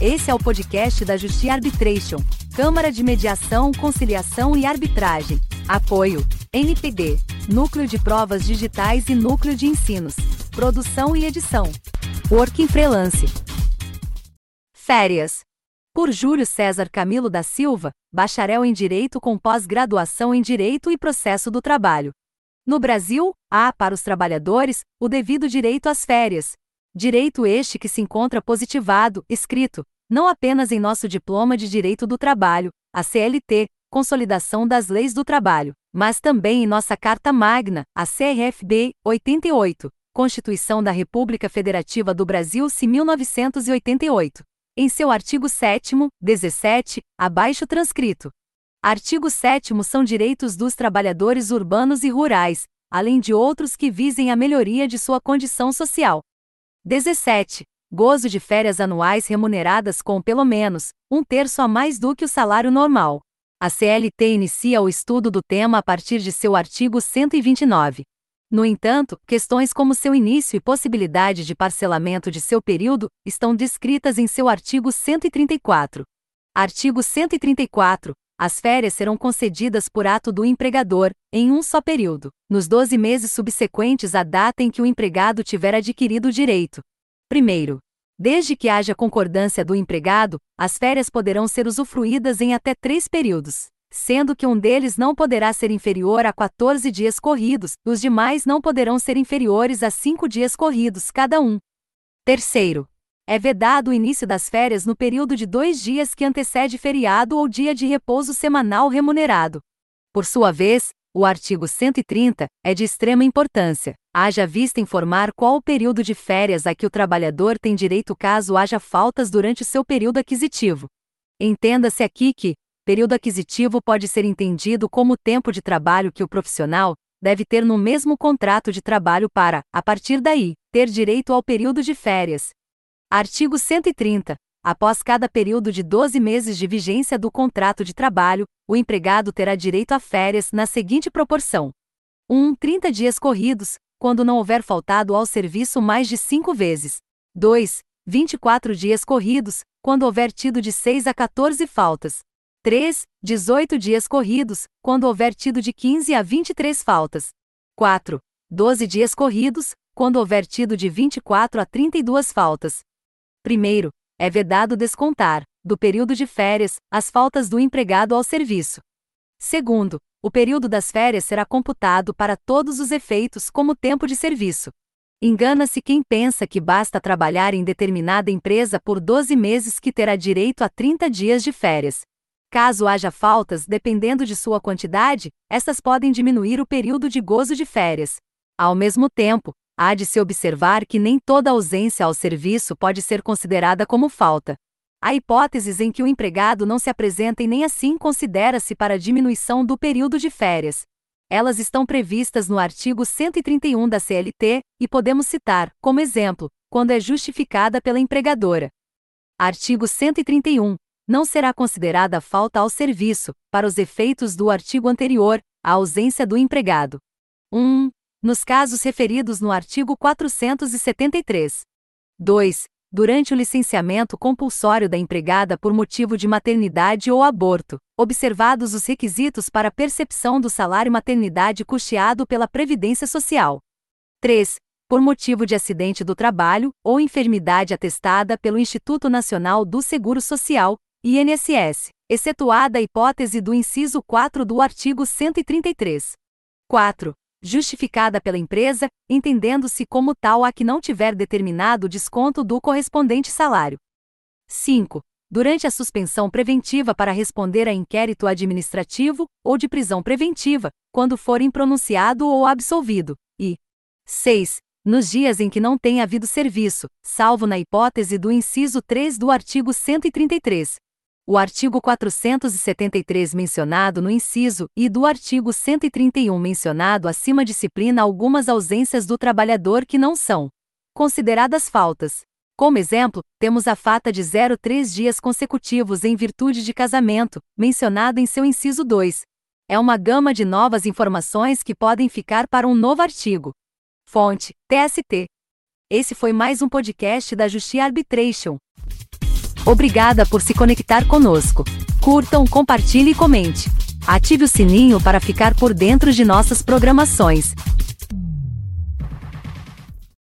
Esse é o podcast da Justi Arbitration, Câmara de Mediação, Conciliação e Arbitragem. Apoio: NPD, Núcleo de Provas Digitais e Núcleo de Ensinos. Produção e edição: Working Freelance. Férias. Por Júlio César Camilo da Silva, bacharel em Direito com pós-graduação em Direito e Processo do Trabalho. No Brasil, há, para os trabalhadores, o devido direito às férias, Direito este que se encontra positivado, escrito, não apenas em nosso Diploma de Direito do Trabalho, a CLT, Consolidação das Leis do Trabalho, mas também em nossa Carta Magna, a CRFB 88, Constituição da República Federativa do Brasil, se 1988. Em seu artigo 7, 17, abaixo transcrito. Artigo 7 são direitos dos trabalhadores urbanos e rurais, além de outros que visem a melhoria de sua condição social. 17. Gozo de férias anuais remuneradas com, pelo menos, um terço a mais do que o salário normal. A CLT inicia o estudo do tema a partir de seu artigo 129. No entanto, questões como seu início e possibilidade de parcelamento de seu período estão descritas em seu artigo 134. Artigo 134. As férias serão concedidas por ato do empregador, em um só período, nos 12 meses subsequentes à data em que o empregado tiver adquirido o direito. Primeiro, desde que haja concordância do empregado, as férias poderão ser usufruídas em até três períodos, sendo que um deles não poderá ser inferior a 14 dias corridos, os demais não poderão ser inferiores a 5 dias corridos cada um. Terceiro, é vedado o início das férias no período de dois dias que antecede feriado ou dia de repouso semanal remunerado. Por sua vez, o artigo 130 é de extrema importância. Haja vista informar qual o período de férias a que o trabalhador tem direito caso haja faltas durante seu período aquisitivo. Entenda-se aqui que, período aquisitivo pode ser entendido como o tempo de trabalho que o profissional deve ter no mesmo contrato de trabalho para, a partir daí, ter direito ao período de férias, Artigo 130. Após cada período de 12 meses de vigência do contrato de trabalho, o empregado terá direito a férias na seguinte proporção: 1. 30 dias corridos, quando não houver faltado ao serviço mais de 5 vezes. 2. 24 dias corridos, quando houver tido de 6 a 14 faltas. 3. 18 dias corridos, quando houver tido de 15 a 23 faltas. 4. 12 dias corridos, quando houver tido de 24 a 32 faltas. Primeiro, é vedado descontar, do período de férias, as faltas do empregado ao serviço. Segundo, o período das férias será computado para todos os efeitos como tempo de serviço. Engana-se quem pensa que basta trabalhar em determinada empresa por 12 meses que terá direito a 30 dias de férias. Caso haja faltas, dependendo de sua quantidade, estas podem diminuir o período de gozo de férias. Ao mesmo tempo, há de se observar que nem toda ausência ao serviço pode ser considerada como falta. Há hipóteses em que o empregado não se apresenta e nem assim considera-se para diminuição do período de férias. Elas estão previstas no artigo 131 da CLT, e podemos citar, como exemplo, quando é justificada pela empregadora. Artigo 131. Não será considerada falta ao serviço, para os efeitos do artigo anterior, a ausência do empregado. 1 nos casos referidos no artigo 473. 2. Durante o licenciamento compulsório da empregada por motivo de maternidade ou aborto, observados os requisitos para percepção do salário maternidade custeado pela Previdência Social. 3. Por motivo de acidente do trabalho ou enfermidade atestada pelo Instituto Nacional do Seguro Social, INSS, excetuada a hipótese do inciso 4 do artigo 133. 4 justificada pela empresa, entendendo-se como tal a que não tiver determinado desconto do correspondente salário. 5. Durante a suspensão preventiva para responder a inquérito administrativo ou de prisão preventiva, quando for impronunciado ou absolvido. E 6. Nos dias em que não tenha havido serviço, salvo na hipótese do inciso 3 do artigo 133, o artigo 473 mencionado no inciso e do artigo 131 mencionado acima disciplina algumas ausências do trabalhador que não são consideradas faltas. Como exemplo, temos a fata de 03 dias consecutivos em virtude de casamento, mencionado em seu inciso 2. É uma gama de novas informações que podem ficar para um novo artigo. Fonte: TST. Esse foi mais um podcast da Justiça Arbitration. Obrigada por se conectar conosco. Curtam, compartilhe e comente. Ative o sininho para ficar por dentro de nossas programações.